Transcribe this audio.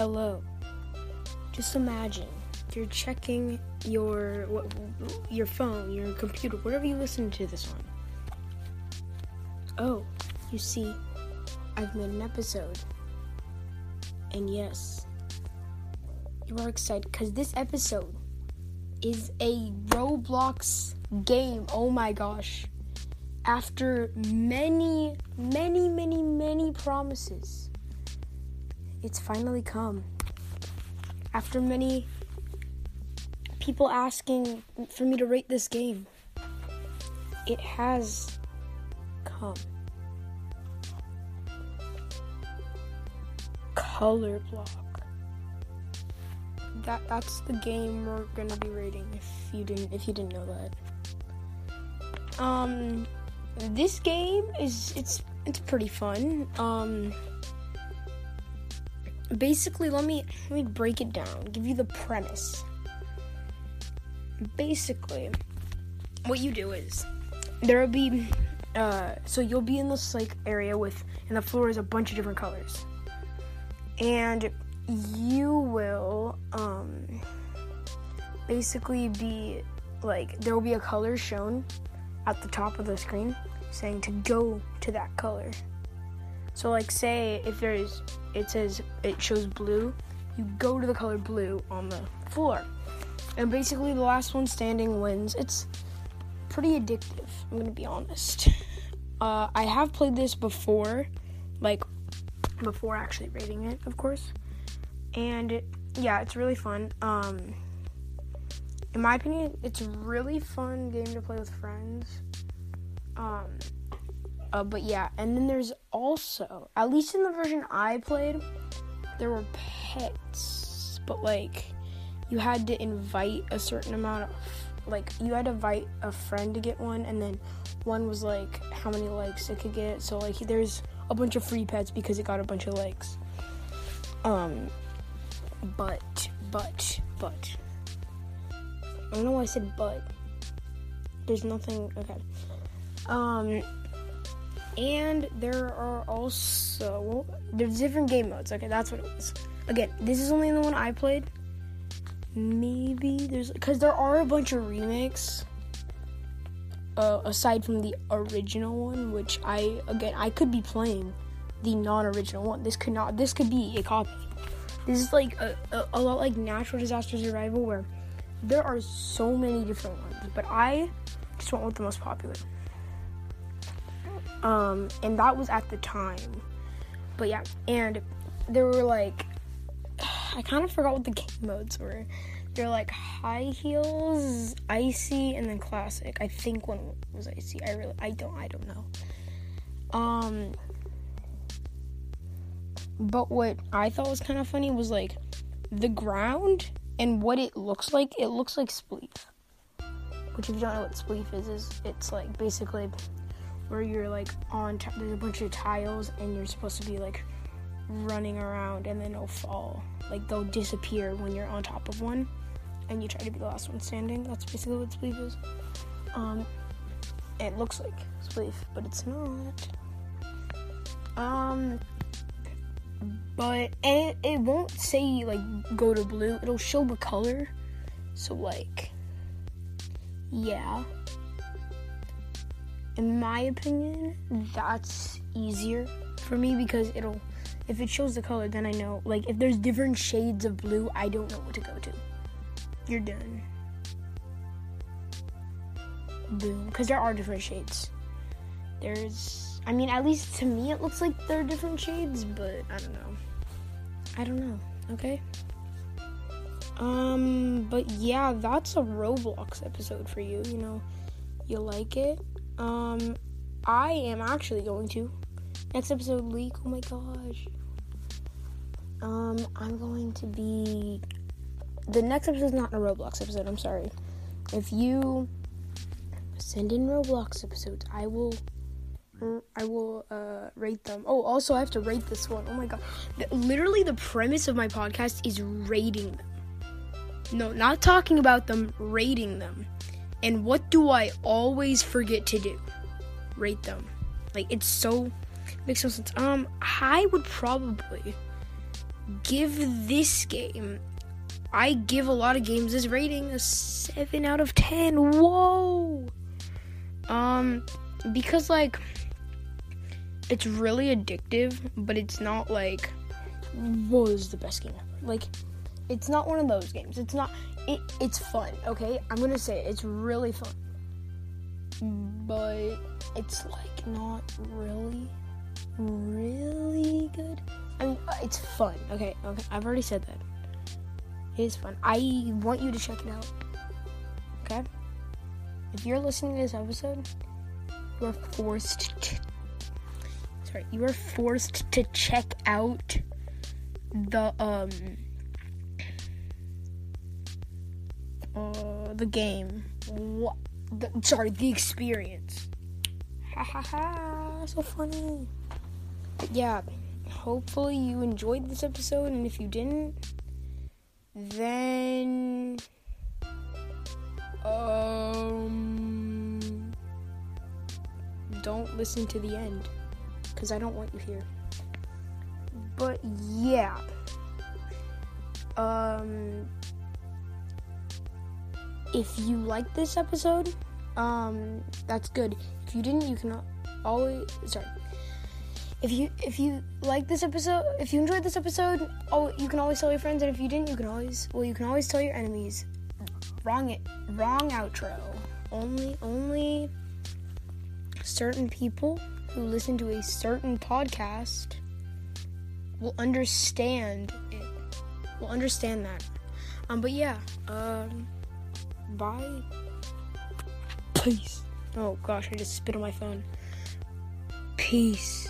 hello. Just imagine you're checking your what, your phone, your computer, whatever you listen to this on. Oh, you see, I've made an episode. And yes, you are excited because this episode is a Roblox game. Oh my gosh. After many, many, many, many promises, it's finally come. After many people asking for me to rate this game, it has come. Color block. That that's the game we're gonna be rating if you didn't if you didn't know that. Um this game is it's it's pretty fun. Um basically let me let me break it down, give you the premise. Basically, what you do is there'll be uh so you'll be in this like area with and the floor is a bunch of different colors. And you will um basically be like there will be a color shown at the top of the screen saying to go to that color. So like say if there's it says it shows blue, you go to the color blue on the floor. And basically the last one standing wins. It's pretty addictive, I'm gonna be honest. Uh, I have played this before, like before actually rating it, of course. And yeah, it's really fun. Um, in my opinion, it's a really fun game to play with friends. Um, uh, but yeah, and then there's also, at least in the version I played, there were pets, but like you had to invite a certain amount of, like you had to invite a friend to get one, and then one was like how many likes it could get. So like there's a bunch of free pets because it got a bunch of likes. Um, but but but I don't know why I said but. There's nothing. Okay. Um, and there are also there's different game modes. Okay, that's what it was. Again, this is only the one I played. Maybe there's because there are a bunch of remakes. Uh, aside from the original one, which I again I could be playing the non-original one. This could not. This could be a copy. This is like a, a, a lot like natural disaster survival where there are so many different ones, but I just went with the most popular. Um, and that was at the time. But yeah, and there were like I kind of forgot what the game modes were. They're like high heels, icy, and then classic. I think one was icy. I really I don't I don't know. Um but what I thought was kind of funny was like the ground and what it looks like. It looks like spleef. Which if you don't know what spleef is, is it's like basically where you're like on t- there's a bunch of tiles and you're supposed to be like running around and then it'll fall. Like they'll disappear when you're on top of one and you try to be the last one standing. That's basically what spleef is. Um it looks like spleef, but it's not. Um but it, it won't say like go to blue. It'll show the color. So like yeah. In my opinion, that's easier for me because it'll if it shows the color then I know like if there's different shades of blue, I don't know what to go to. You're done. Boom, because there are different shades. There's I mean, at least to me it looks like there are different shades, but I don't know. I don't know. Okay. Um, but yeah, that's a Roblox episode for you. You know, you like it. Um, I am actually going to next episode leak. Oh my gosh. Um, I'm going to be the next episode is not a Roblox episode. I'm sorry. If you send in Roblox episodes, I will I will uh, rate them. Oh, also, I have to rate this one. Oh my god. The, literally, the premise of my podcast is rating them. No, not talking about them, rating them. And what do I always forget to do? Rate them. Like, it's so. Makes no sense. Um, I would probably give this game. I give a lot of games this rating a seven out of ten. Whoa. Um, because like it's really addictive, but it's not like was the best game ever. Like it's not one of those games. It's not. It, it's fun. Okay, I'm gonna say it. it's really fun, but it's like not really, really good. I mean, uh, it's fun. Okay, okay. I've already said that. It is fun. I want you to check it out. Okay. If you're listening to this episode, you are forced to. Sorry, you are forced to check out the um uh the game. What? The, sorry, the experience. Ha ha ha! So funny. Yeah. Hopefully you enjoyed this episode, and if you didn't, then um don't listen to the end because I don't want you here. But yeah. Um if you like this episode, um that's good. If you didn't, you can always sorry. If you if you like this episode, if you enjoyed this episode, oh, you can always tell your friends, and if you didn't, you can always well, you can always tell your enemies. Wrong it, wrong outro. Only only certain people who listen to a certain podcast will understand it. Will understand that. Um, but yeah. Um, bye. Peace. Oh gosh, I just spit on my phone. Peace.